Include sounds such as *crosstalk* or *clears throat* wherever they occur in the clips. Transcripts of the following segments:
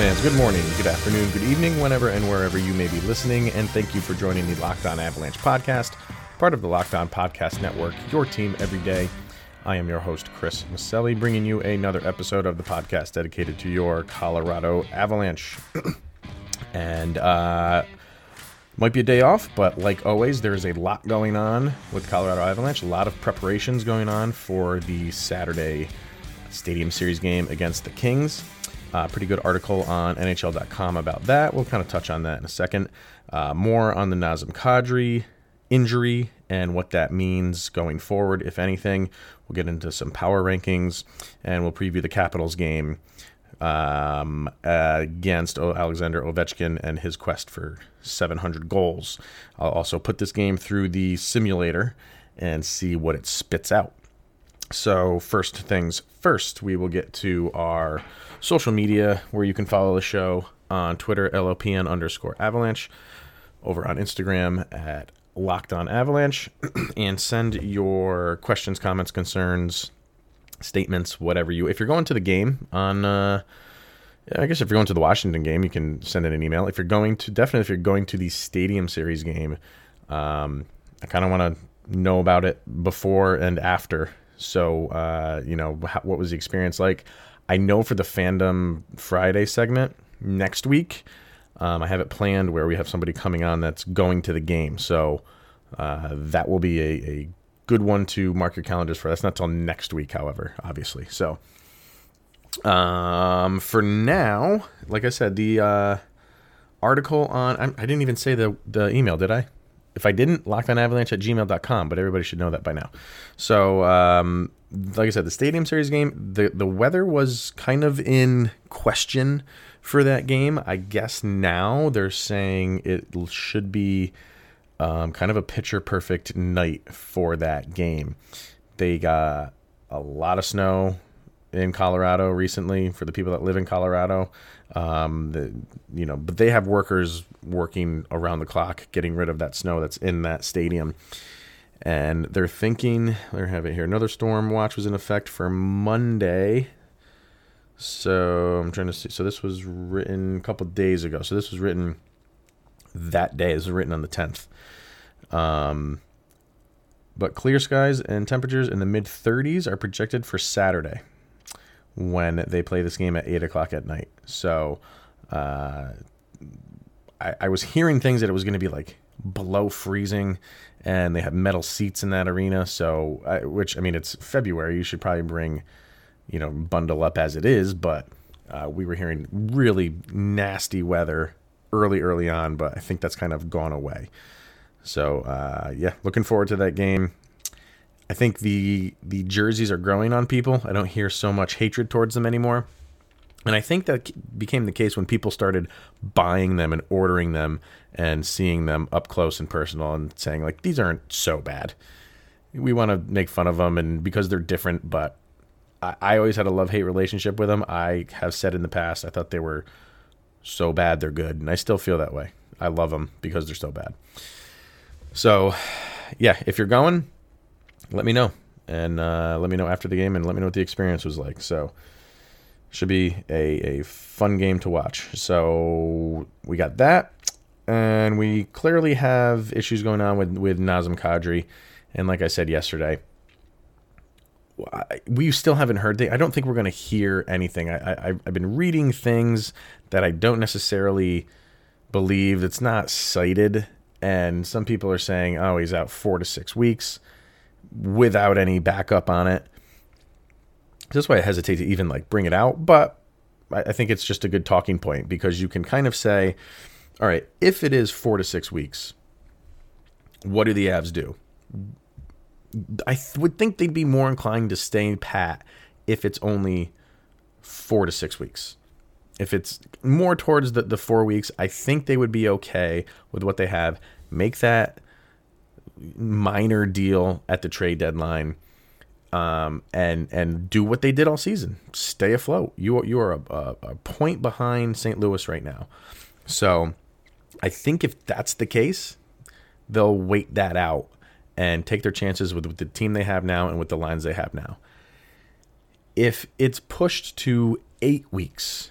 Fans, good morning, good afternoon, good evening, whenever and wherever you may be listening, and thank you for joining the Locked On Avalanche podcast, part of the Locked On Podcast Network, your team every day. I am your host, Chris Maselli, bringing you another episode of the podcast dedicated to your Colorado Avalanche. *clears throat* and, uh, might be a day off, but like always, there's a lot going on with Colorado Avalanche, a lot of preparations going on for the Saturday Stadium Series game against the Kings. Uh, pretty good article on NHL.com about that. We'll kind of touch on that in a second. Uh, more on the Nazem Kadri injury and what that means going forward, if anything. We'll get into some power rankings and we'll preview the Capitals game um, against Alexander Ovechkin and his quest for 700 goals. I'll also put this game through the simulator and see what it spits out. So, first things first, we will get to our social media where you can follow the show on Twitter, LOPN underscore avalanche, over on Instagram at Locked On Avalanche, *clears throat* and send your questions, comments, concerns, statements, whatever you. If you're going to the game on, uh, I guess if you're going to the Washington game, you can send in an email. If you're going to, definitely if you're going to the Stadium Series game, um, I kind of want to know about it before and after so, uh, you know, what was the experience like? I know for the Fandom Friday segment next week, um, I have it planned where we have somebody coming on that's going to the game. So uh, that will be a, a, good one to mark your calendars for. That's not till next week, however, obviously. So um, for now, like I said, the uh, article on I, I didn't even say the the email, did I? If I didn't, lockedonavalanche at gmail.com, but everybody should know that by now. So, um, like I said, the Stadium Series game, the, the weather was kind of in question for that game. I guess now they're saying it should be um, kind of a picture perfect night for that game. They got a lot of snow in Colorado recently for the people that live in Colorado. Um, the, you know, but they have workers working around the clock getting rid of that snow that's in that stadium. And they're thinking, they have it here. Another storm watch was in effect for Monday. So I'm trying to see. So this was written a couple days ago. So this was written that day. This was written on the 10th. Um, but clear skies and temperatures in the mid 30s are projected for Saturday when they play this game at eight o'clock at night. So uh, I, I, was hearing things that it was going to be like below freezing, and they have metal seats in that arena. So, I, which I mean, it's February. You should probably bring, you know, bundle up as it is. But uh, we were hearing really nasty weather early, early on. But I think that's kind of gone away. So uh, yeah, looking forward to that game. I think the the jerseys are growing on people. I don't hear so much hatred towards them anymore. And I think that became the case when people started buying them and ordering them and seeing them up close and personal and saying like these aren't so bad. We want to make fun of them and because they're different, but I, I always had a love hate relationship with them. I have said in the past I thought they were so bad they're good, and I still feel that way. I love them because they're so bad. So, yeah, if you're going, let me know and uh, let me know after the game and let me know what the experience was like. So should be a, a fun game to watch. So we got that, and we clearly have issues going on with with Nazem Kadri, and like I said yesterday, we still haven't heard. I don't think we're going to hear anything. I, I I've been reading things that I don't necessarily believe. It's not cited, and some people are saying, "Oh, he's out four to six weeks." Without any backup on it. That's why I hesitate to even like bring it out, but I think it's just a good talking point because you can kind of say, all right, if it is four to six weeks, what do the Avs do? I th- would think they'd be more inclined to stay pat if it's only four to six weeks. if it's more towards the, the four weeks, I think they would be okay with what they have. Make that minor deal at the trade deadline, um, and and do what they did all season. Stay afloat. You are, you are a, a, a point behind St. Louis right now, so I think if that's the case, they'll wait that out and take their chances with, with the team they have now and with the lines they have now. If it's pushed to eight weeks,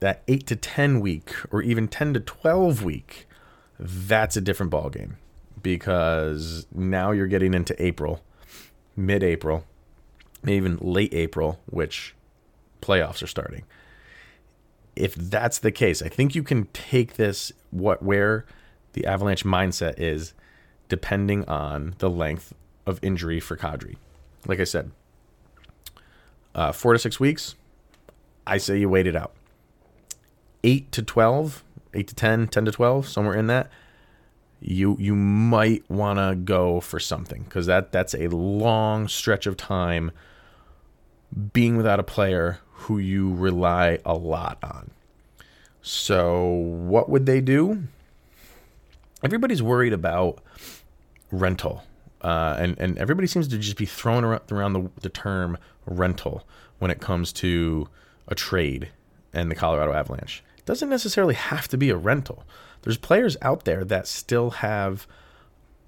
that eight to 10 week or even 10 to 12 week, that's a different ballgame because now you're getting into April, mid April, even late April, which playoffs are starting. If that's the case, I think you can take this what where the Avalanche mindset is depending on the length of injury for Kadri. Like I said, uh, four to six weeks, I say you wait it out. Eight to 12, eight to 10, 10 to 12, somewhere in that, you you might want to go for something because that that's a long stretch of time being without a player who you rely a lot on. So, what would they do? Everybody's worried about rental. Uh, and, and everybody seems to just be throwing around the, the term rental when it comes to a trade and the Colorado Avalanche. Doesn't necessarily have to be a rental. There's players out there that still have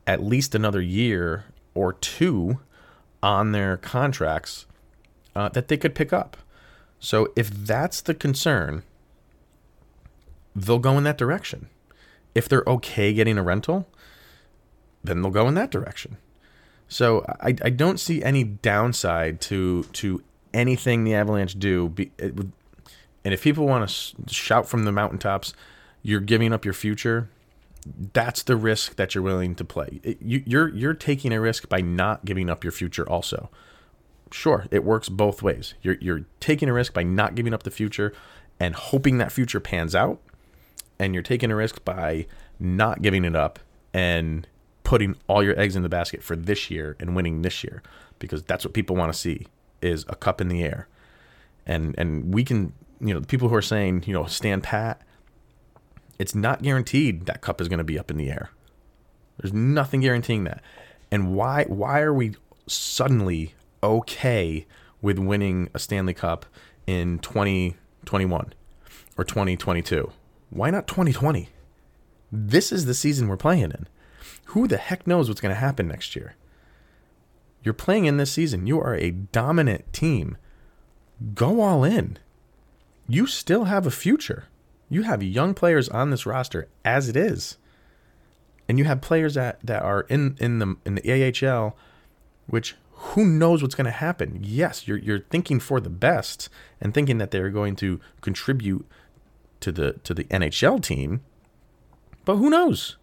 at least another year or two on their contracts uh, that they could pick up. So if that's the concern, they'll go in that direction. If they're okay getting a rental, then they'll go in that direction. So I, I don't see any downside to to anything the Avalanche do. Be, and if people want to shout from the mountaintops, you're giving up your future. That's the risk that you're willing to play. It, you, you're you're taking a risk by not giving up your future. Also, sure, it works both ways. You're you're taking a risk by not giving up the future and hoping that future pans out, and you're taking a risk by not giving it up and putting all your eggs in the basket for this year and winning this year because that's what people want to see is a cup in the air. And and we can, you know, the people who are saying, you know, stand pat, it's not guaranteed that cup is going to be up in the air. There's nothing guaranteeing that. And why why are we suddenly okay with winning a Stanley Cup in 2021 or 2022? Why not 2020? This is the season we're playing in. Who the heck knows what's going to happen next year? You're playing in this season. You are a dominant team. Go all in. You still have a future. You have young players on this roster as it is. And you have players that, that are in, in the in the AHL, which who knows what's going to happen? Yes, you're you're thinking for the best and thinking that they're going to contribute to the to the NHL team. But who knows?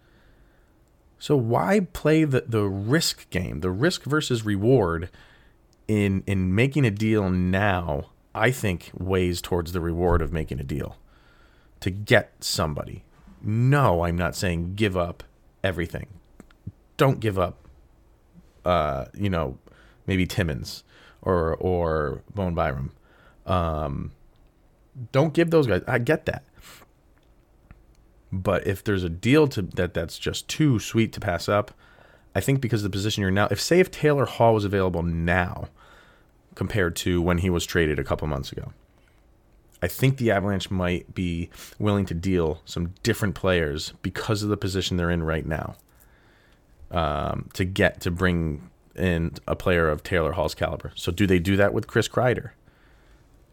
So why play the, the risk game, the risk versus reward in in making a deal now, I think weighs towards the reward of making a deal to get somebody. No, I'm not saying give up everything. Don't give up uh, you know, maybe Timmins or or Bowen Byram. Um, don't give those guys. I get that. But if there's a deal to that that's just too sweet to pass up, I think because of the position you're now, if say if Taylor Hall was available now compared to when he was traded a couple months ago, I think the Avalanche might be willing to deal some different players because of the position they're in right now. Um, to get to bring in a player of Taylor Hall's caliber. So do they do that with Chris Kreider?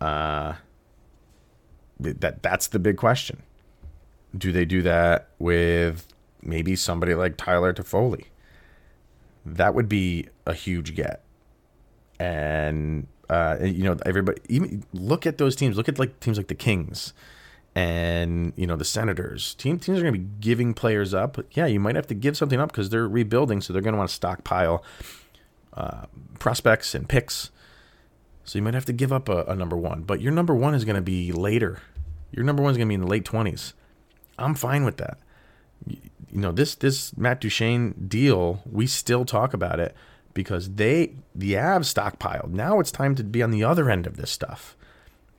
Uh, that that's the big question. Do they do that with maybe somebody like Tyler Toffoli? That would be a huge get. And uh, you know, everybody even look at those teams. Look at like teams like the Kings and you know the Senators. Team teams are going to be giving players up. Yeah, you might have to give something up because they're rebuilding, so they're going to want to stockpile uh, prospects and picks. So you might have to give up a, a number one, but your number one is going to be later. Your number one is going to be in the late twenties. I'm fine with that. You know, this this Matt Duchene deal, we still talk about it because they the Avs stockpiled. Now it's time to be on the other end of this stuff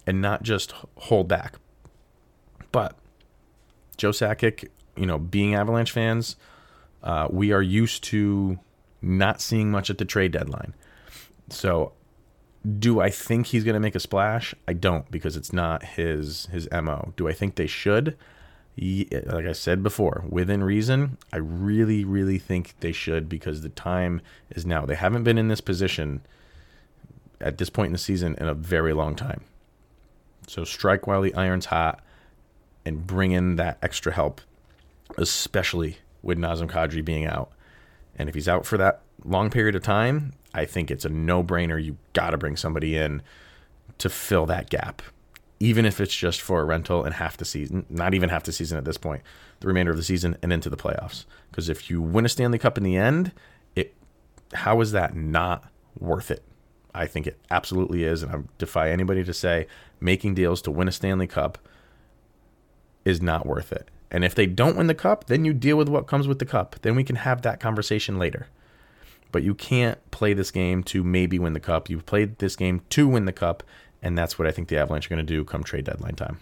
and not just hold back. But Joe Sakic, you know, being Avalanche fans, uh, we are used to not seeing much at the trade deadline. So, do I think he's going to make a splash? I don't because it's not his his mo. Do I think they should? Like I said before, within reason, I really, really think they should because the time is now. They haven't been in this position at this point in the season in a very long time. So strike while the iron's hot and bring in that extra help, especially with Nazem Kadri being out. And if he's out for that long period of time, I think it's a no brainer. You got to bring somebody in to fill that gap, even if it's just for a rental and half the season, not even half the season at this point, the remainder of the season and into the playoffs. Because if you win a Stanley Cup in the end, it how is that not worth it? I think it absolutely is, and I defy anybody to say making deals to win a Stanley Cup is not worth it. And if they don't win the cup, then you deal with what comes with the cup. Then we can have that conversation later. But you can't play this game to maybe win the cup. You've played this game to win the cup, and that's what I think the Avalanche are going to do come trade deadline time.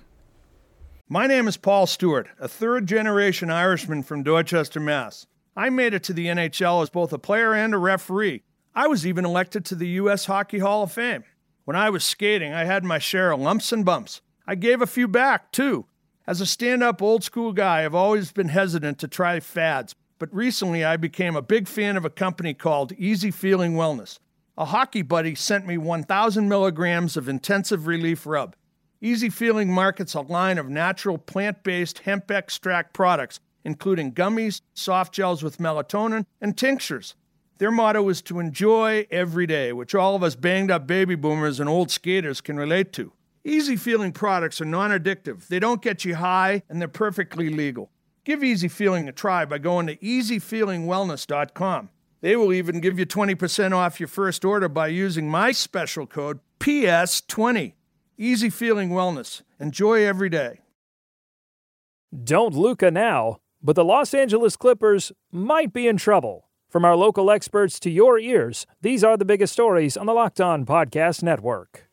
My name is Paul Stewart, a third generation Irishman from Dorchester, Mass. I made it to the NHL as both a player and a referee. I was even elected to the U.S. Hockey Hall of Fame. When I was skating, I had my share of lumps and bumps. I gave a few back, too. As a stand up old school guy, I've always been hesitant to try fads, but recently I became a big fan of a company called Easy Feeling Wellness. A hockey buddy sent me 1,000 milligrams of intensive relief rub. Easy Feeling markets a line of natural plant based hemp extract products, including gummies, soft gels with melatonin, and tinctures. Their motto is to enjoy every day, which all of us banged up baby boomers and old skaters can relate to. Easy Feeling products are non addictive, they don't get you high, and they're perfectly legal. Give Easy Feeling a try by going to easyfeelingwellness.com. They will even give you 20% off your first order by using my special code PS20. Easy Feeling Wellness. Enjoy every day. Don't Luca now, but the Los Angeles Clippers might be in trouble. From our local experts to your ears, these are the biggest stories on the Locked On Podcast Network.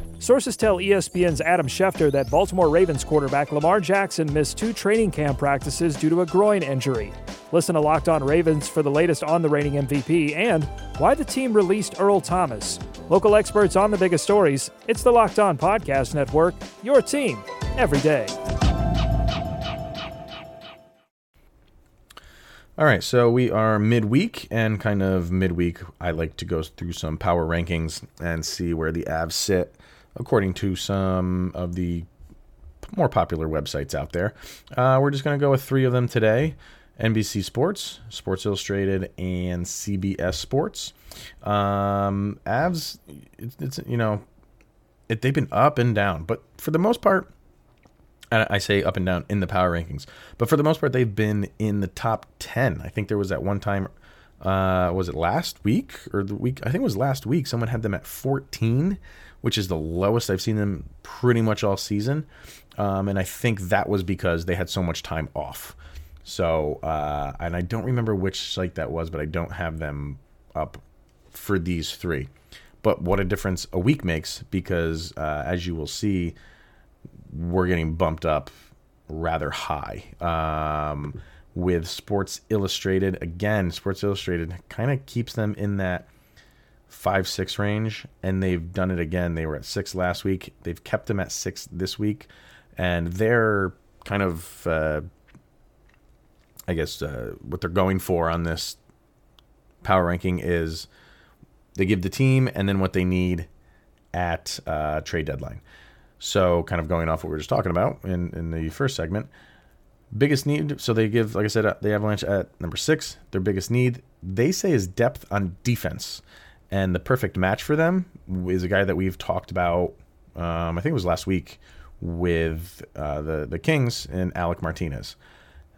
Sources tell ESPN's Adam Schefter that Baltimore Ravens quarterback Lamar Jackson missed two training camp practices due to a groin injury. Listen to Locked On Ravens for the latest on the reigning MVP and why the team released Earl Thomas. Local experts on the biggest stories. It's the Locked On Podcast Network, your team every day. All right, so we are midweek, and kind of midweek, I like to go through some power rankings and see where the Avs sit according to some of the more popular websites out there. Uh, we're just going to go with three of them today NBC Sports, Sports Illustrated, and CBS Sports. Um, Avs, it's, it's you know, it, they've been up and down, but for the most part, I say up and down in the power rankings, but for the most part, they've been in the top 10. I think there was at one time, uh, was it last week or the week? I think it was last week. Someone had them at 14 which is the lowest I've seen them pretty much all season. Um, and I think that was because they had so much time off. So, uh, and I don't remember which site that was, but I don't have them up for these three. But what a difference a week makes because, uh, as you will see, we're getting bumped up rather high. Um, with Sports Illustrated, again, Sports Illustrated kind of keeps them in that five six range, and they've done it again. They were at six last week. They've kept them at six this week, and they're kind of, uh, I guess, uh, what they're going for on this power ranking is they give the team and then what they need at uh, trade deadline. So, kind of going off what we were just talking about in, in the first segment, biggest need. So they give, like I said, uh, the Avalanche at number six. Their biggest need, they say, is depth on defense. And the perfect match for them is a guy that we've talked about. Um, I think it was last week with uh, the the Kings and Alec Martinez.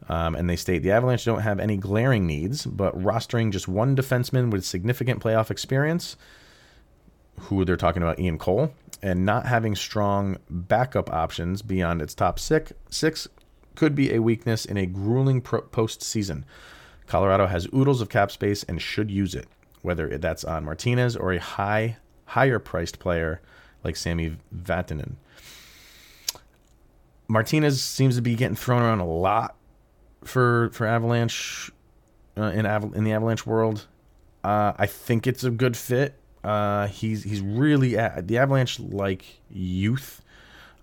Um, and they state the Avalanche don't have any glaring needs, but rostering just one defenseman with significant playoff experience, who they're talking about, Ian Cole, and not having strong backup options beyond its top six, six could be a weakness in a grueling pro- postseason. Colorado has oodles of cap space and should use it, whether that's on Martinez or a high, higher priced player like Sami Vatanen. Martinez seems to be getting thrown around a lot for for Avalanche uh, in Av- in the Avalanche world. Uh, I think it's a good fit. Uh, he's he's really at, the Avalanche like youth,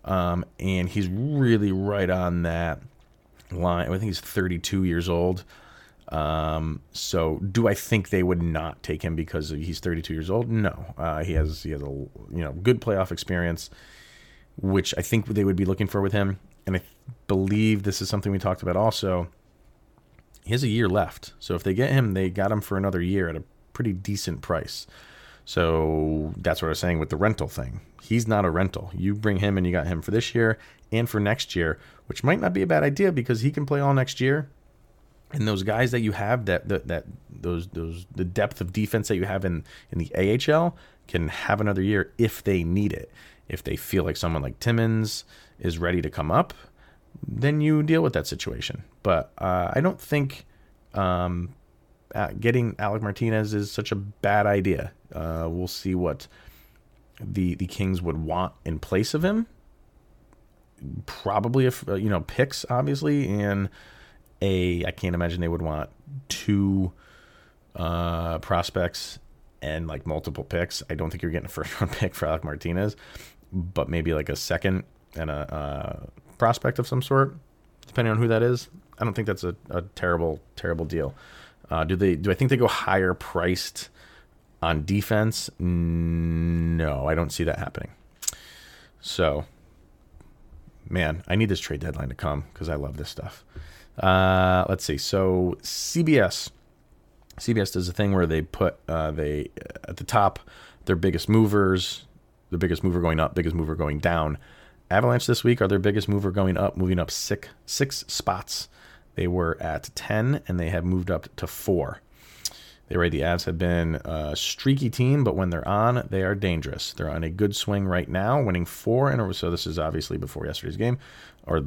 um, and he's really right on that line. I think he's 32 years old. Um, so do I think they would not take him because he's 32 years old? No. Uh, he has he has a you know good playoff experience, which I think they would be looking for with him. And I believe this is something we talked about also. He has a year left, so if they get him, they got him for another year at a pretty decent price. So that's what I was saying with the rental thing. He's not a rental. You bring him and you got him for this year and for next year, which might not be a bad idea because he can play all next year and those guys that you have that, that that those those the depth of defense that you have in in the AHL can have another year if they need it. If they feel like someone like Timmins is ready to come up, then you deal with that situation. But uh, I don't think um, getting Alec Martinez is such a bad idea. Uh, we'll see what the the Kings would want in place of him. Probably if uh, you know picks, obviously, and a I can't imagine they would want two uh, prospects and like multiple picks. I don't think you're getting a *laughs* first round pick for Alec Martinez, but maybe like a second and a uh, prospect of some sort, depending on who that is. I don't think that's a, a terrible terrible deal. Uh, do they? Do I think they go higher priced on defense? No, I don't see that happening. So, man, I need this trade deadline to come because I love this stuff. Uh, let's see. So CBS, CBS does a thing where they put uh, they at the top their biggest movers, the biggest mover going up, biggest mover going down. Avalanche this week are their biggest mover going up, moving up six six spots. They were at ten and they have moved up to four. They rate the Avs have been a streaky team, but when they're on, they are dangerous. They're on a good swing right now, winning four in a row. So this is obviously before yesterday's game, or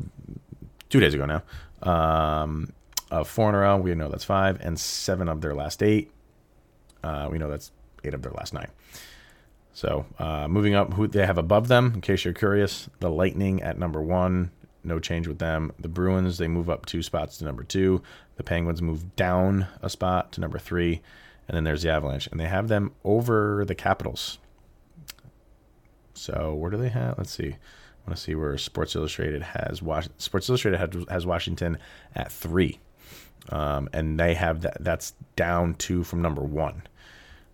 two days ago now. Um, uh, four in a row, we know that's five, and seven of their last eight. Uh, we know that's eight of their last nine. So uh, moving up, who they have above them, in case you're curious, the Lightning at number one, no change with them. The Bruins they move up two spots to number two. The Penguins move down a spot to number three, and then there's the Avalanche, and they have them over the Capitals. So where do they have? Let's see. I want to see where Sports Illustrated has Sports Illustrated has, has Washington at three, um, and they have that. That's down two from number one.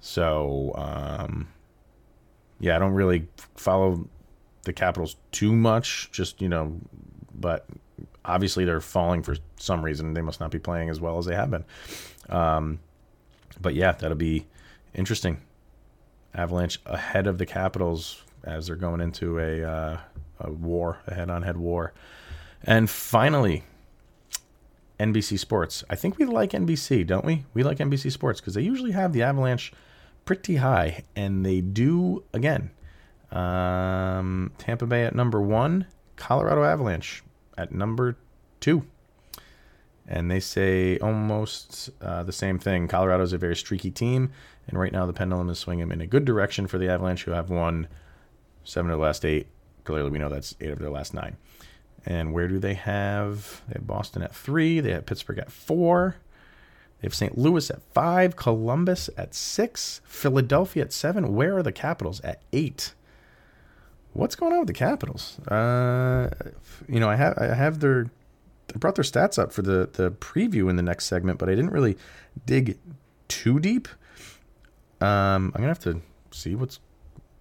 So um, yeah, I don't really follow the Capitals too much. Just you know, but obviously they're falling for some reason. They must not be playing as well as they have been. Um, but yeah, that'll be interesting. Avalanche ahead of the Capitals as they're going into a uh, a war, a head-on-head war. And finally, NBC Sports. I think we like NBC, don't we? We like NBC Sports because they usually have the Avalanche pretty high, and they do again. Um, Tampa Bay at number one, Colorado Avalanche at number two. And they say almost uh, the same thing. Colorado is a very streaky team, and right now the pendulum is swinging in a good direction for the Avalanche, who have won seven of the last eight, Clearly, we know that's eight of their last nine. And where do they have? They have Boston at three. They have Pittsburgh at four. They have St. Louis at five. Columbus at six. Philadelphia at seven. Where are the Capitals at eight? What's going on with the Capitals? Uh, you know, I have I have their I brought their stats up for the the preview in the next segment, but I didn't really dig too deep. Um, I'm gonna have to see what's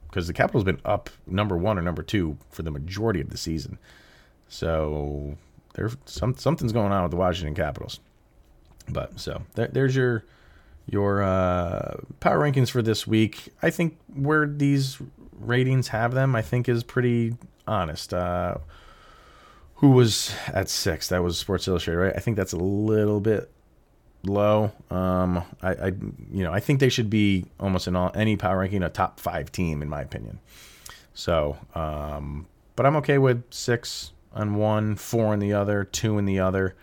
because the Capitals been up number one or number two for the majority of the season. So there's some something's going on with the Washington Capitals. But so there, there's your your uh, power rankings for this week. I think where these ratings have them, I think is pretty honest. Uh, who was at six? That was Sports Illustrated, right? I think that's a little bit low. Um, I, I, you know, I think they should be almost in all any power ranking a top five team in my opinion. So, um, but I'm okay with six on one, four in the other, two in the other.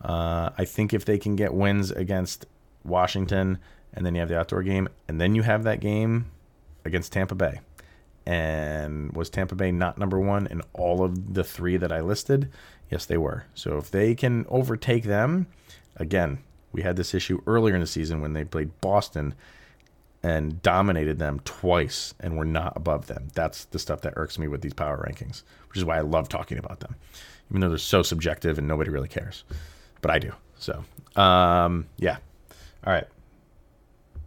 Uh, I think if they can get wins against Washington, and then you have the outdoor game, and then you have that game against Tampa Bay. And was Tampa Bay not number one in all of the three that I listed? Yes, they were. So if they can overtake them, again, we had this issue earlier in the season when they played Boston and dominated them twice and were not above them. That's the stuff that irks me with these power rankings, which is why I love talking about them, even though they're so subjective and nobody really cares. But I do. So, um, yeah. All right.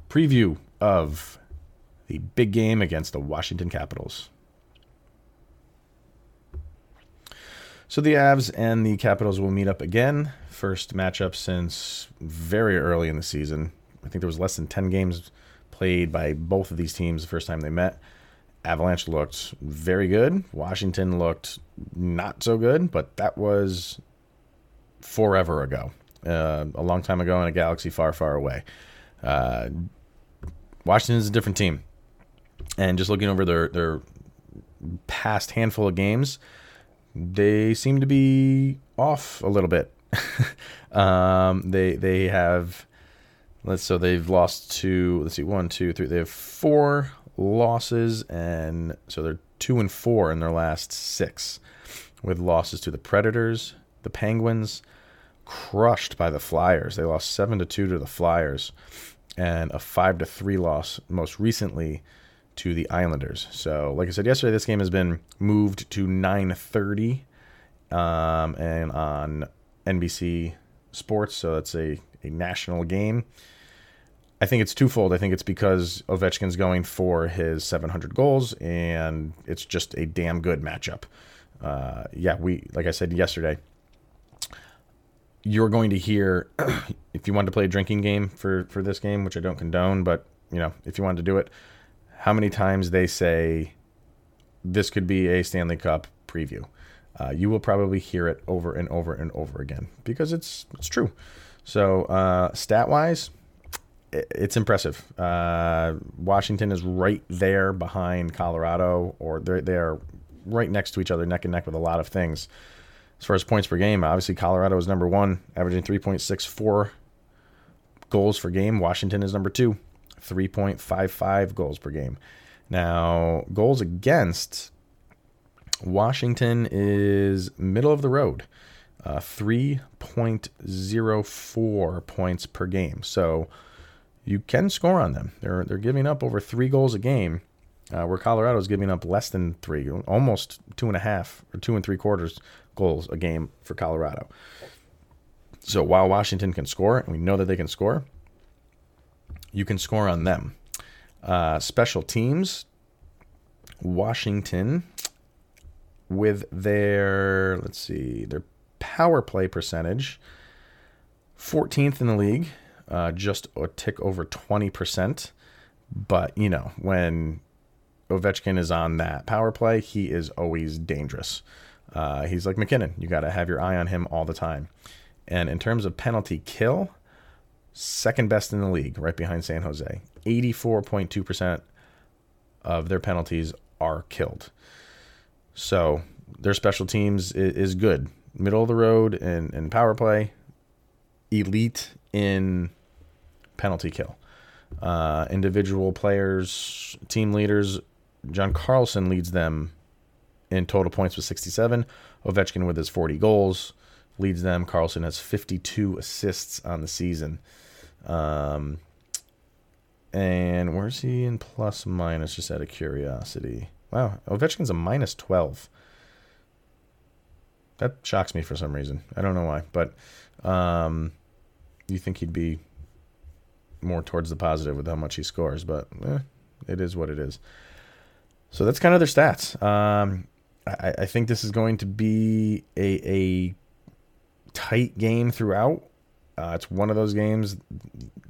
Preview of the big game against the Washington Capitals. So the Avs and the Capitals will meet up again. First matchup since very early in the season. I think there was less than 10 games played by both of these teams the first time they met. Avalanche looked very good. Washington looked not so good, but that was forever ago, uh, a long time ago in a galaxy far, far away. Uh, Washington is a different team, and just looking over their their past handful of games, they seem to be off a little bit. *laughs* um, they they have let's so they've lost to let's see one two three they have four losses and so they're two and four in their last six with losses to the Predators, the Penguins, crushed by the Flyers. They lost seven to two to the Flyers, and a five to three loss most recently to the Islanders. So, like I said yesterday, this game has been moved to 9:30, um, and on NBC Sports. So that's a a national game. I think it's twofold. I think it's because Ovechkin's going for his 700 goals, and it's just a damn good matchup. Uh, yeah, we like I said yesterday, you're going to hear *clears throat* if you wanted to play a drinking game for for this game, which I don't condone, but you know if you wanted to do it, how many times they say this could be a Stanley Cup preview. Uh, you will probably hear it over and over and over again because it's it's true. So uh, stat wise, it's impressive. Uh, Washington is right there behind Colorado, or they're they're right next to each other, neck and neck with a lot of things. As far as points per game, obviously Colorado is number one, averaging 3.64 goals per game. Washington is number two, 3.55 goals per game. Now, goals against, Washington is middle of the road, uh, 3.04 points per game. So you can score on them. They're they're giving up over three goals a game, uh, where Colorado is giving up less than three, almost two and a half or two and three quarters goals a game for Colorado. So while Washington can score, and we know that they can score, you can score on them. Uh, special teams, Washington, with their let's see their power play percentage, 14th in the league uh, just a tick over 20%. But, you know, when Ovechkin is on that power play, he is always dangerous. Uh, he's like MacKinnon. You got to have your eye on him all the time. And in terms of penalty kill, second best in the league, right behind San Jose. 84.2% of their penalties are killed. So their special teams is, good. Middle of the road and, and power play, elite in penalty kill. Uh, individual players, team leaders, John Carlson leads them in total points with 67. Ovechkin with his 40 goals leads them. Carlson has 52 assists on the season. Um, and where's he in plus minus? Just out of curiosity. Wow, Ovechkin's a minus 12. That shocks me for some reason. I don't know why, but um, you think he'd be more towards the positive with how much he scores, but eh, it is what it is. So that's kind of their stats. Um, I, I, think this is going to be a, a tight game throughout. Uh, it's one of those games.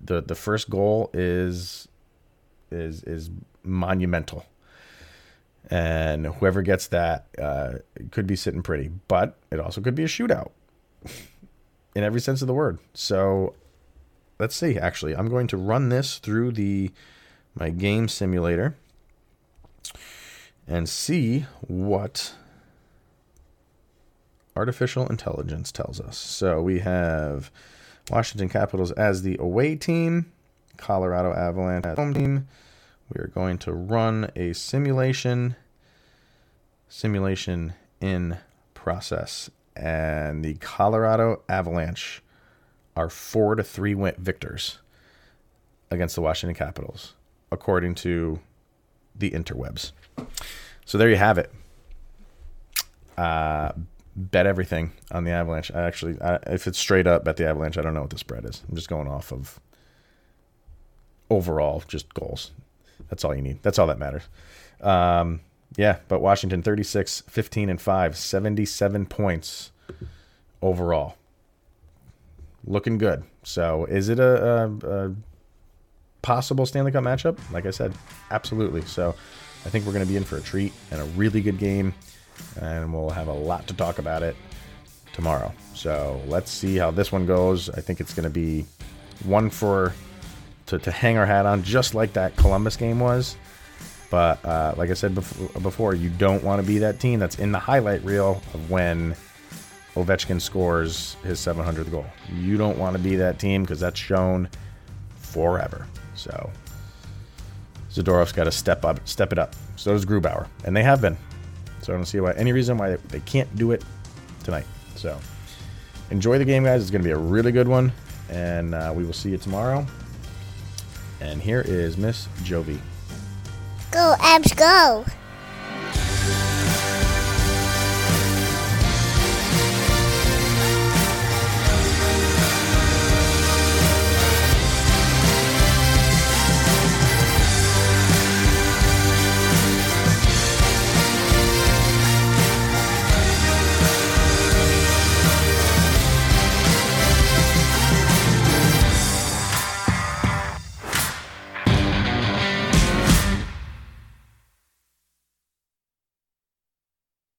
the The first goal is is is monumental. and whoever gets that uh, could be sitting pretty. But it also could be a shootout *laughs* in every sense of the word. So let's see. Actually, I'm going to run this through the my game simulator and see what artificial intelligence tells us. So we have Washington Capitals as the away team, Colorado Avalanche as home team. We are going to run a simulation simulation in process and the Colorado Avalanche are 4 to 3 win- victors against the Washington Capitals according to the interwebs. So there you have it. Uh, bet everything on the Avalanche. I actually, I, if it's straight up, bet the Avalanche. I don't know what the spread is. I'm just going off of overall, just goals. That's all you need. That's all that matters. Um, yeah, but Washington 36, 15, and 5, 77 points overall. Looking good. So is it a, a, a possible Stanley Cup matchup? Like I said, absolutely. So I think we're going to be in for a treat and a really good game, and we'll have a lot to talk about it tomorrow. So let's see how this one goes. I think it's going to be one for to, to hang our hat on, just like that Columbus game was. But uh, like I said before, before, you don't want to be that team that's in the highlight reel of when Ovechkin scores his 700th goal. You don't want to be that team because that's shown forever. So Zadorov's got to step up, step it up. So does Grubauer, and they have been. So I don't see why any reason why they can't do it tonight. So enjoy the game, guys. It's going to be a really good one, and uh, we will see you tomorrow. And here is Miss Jovi. Go, Avs, go!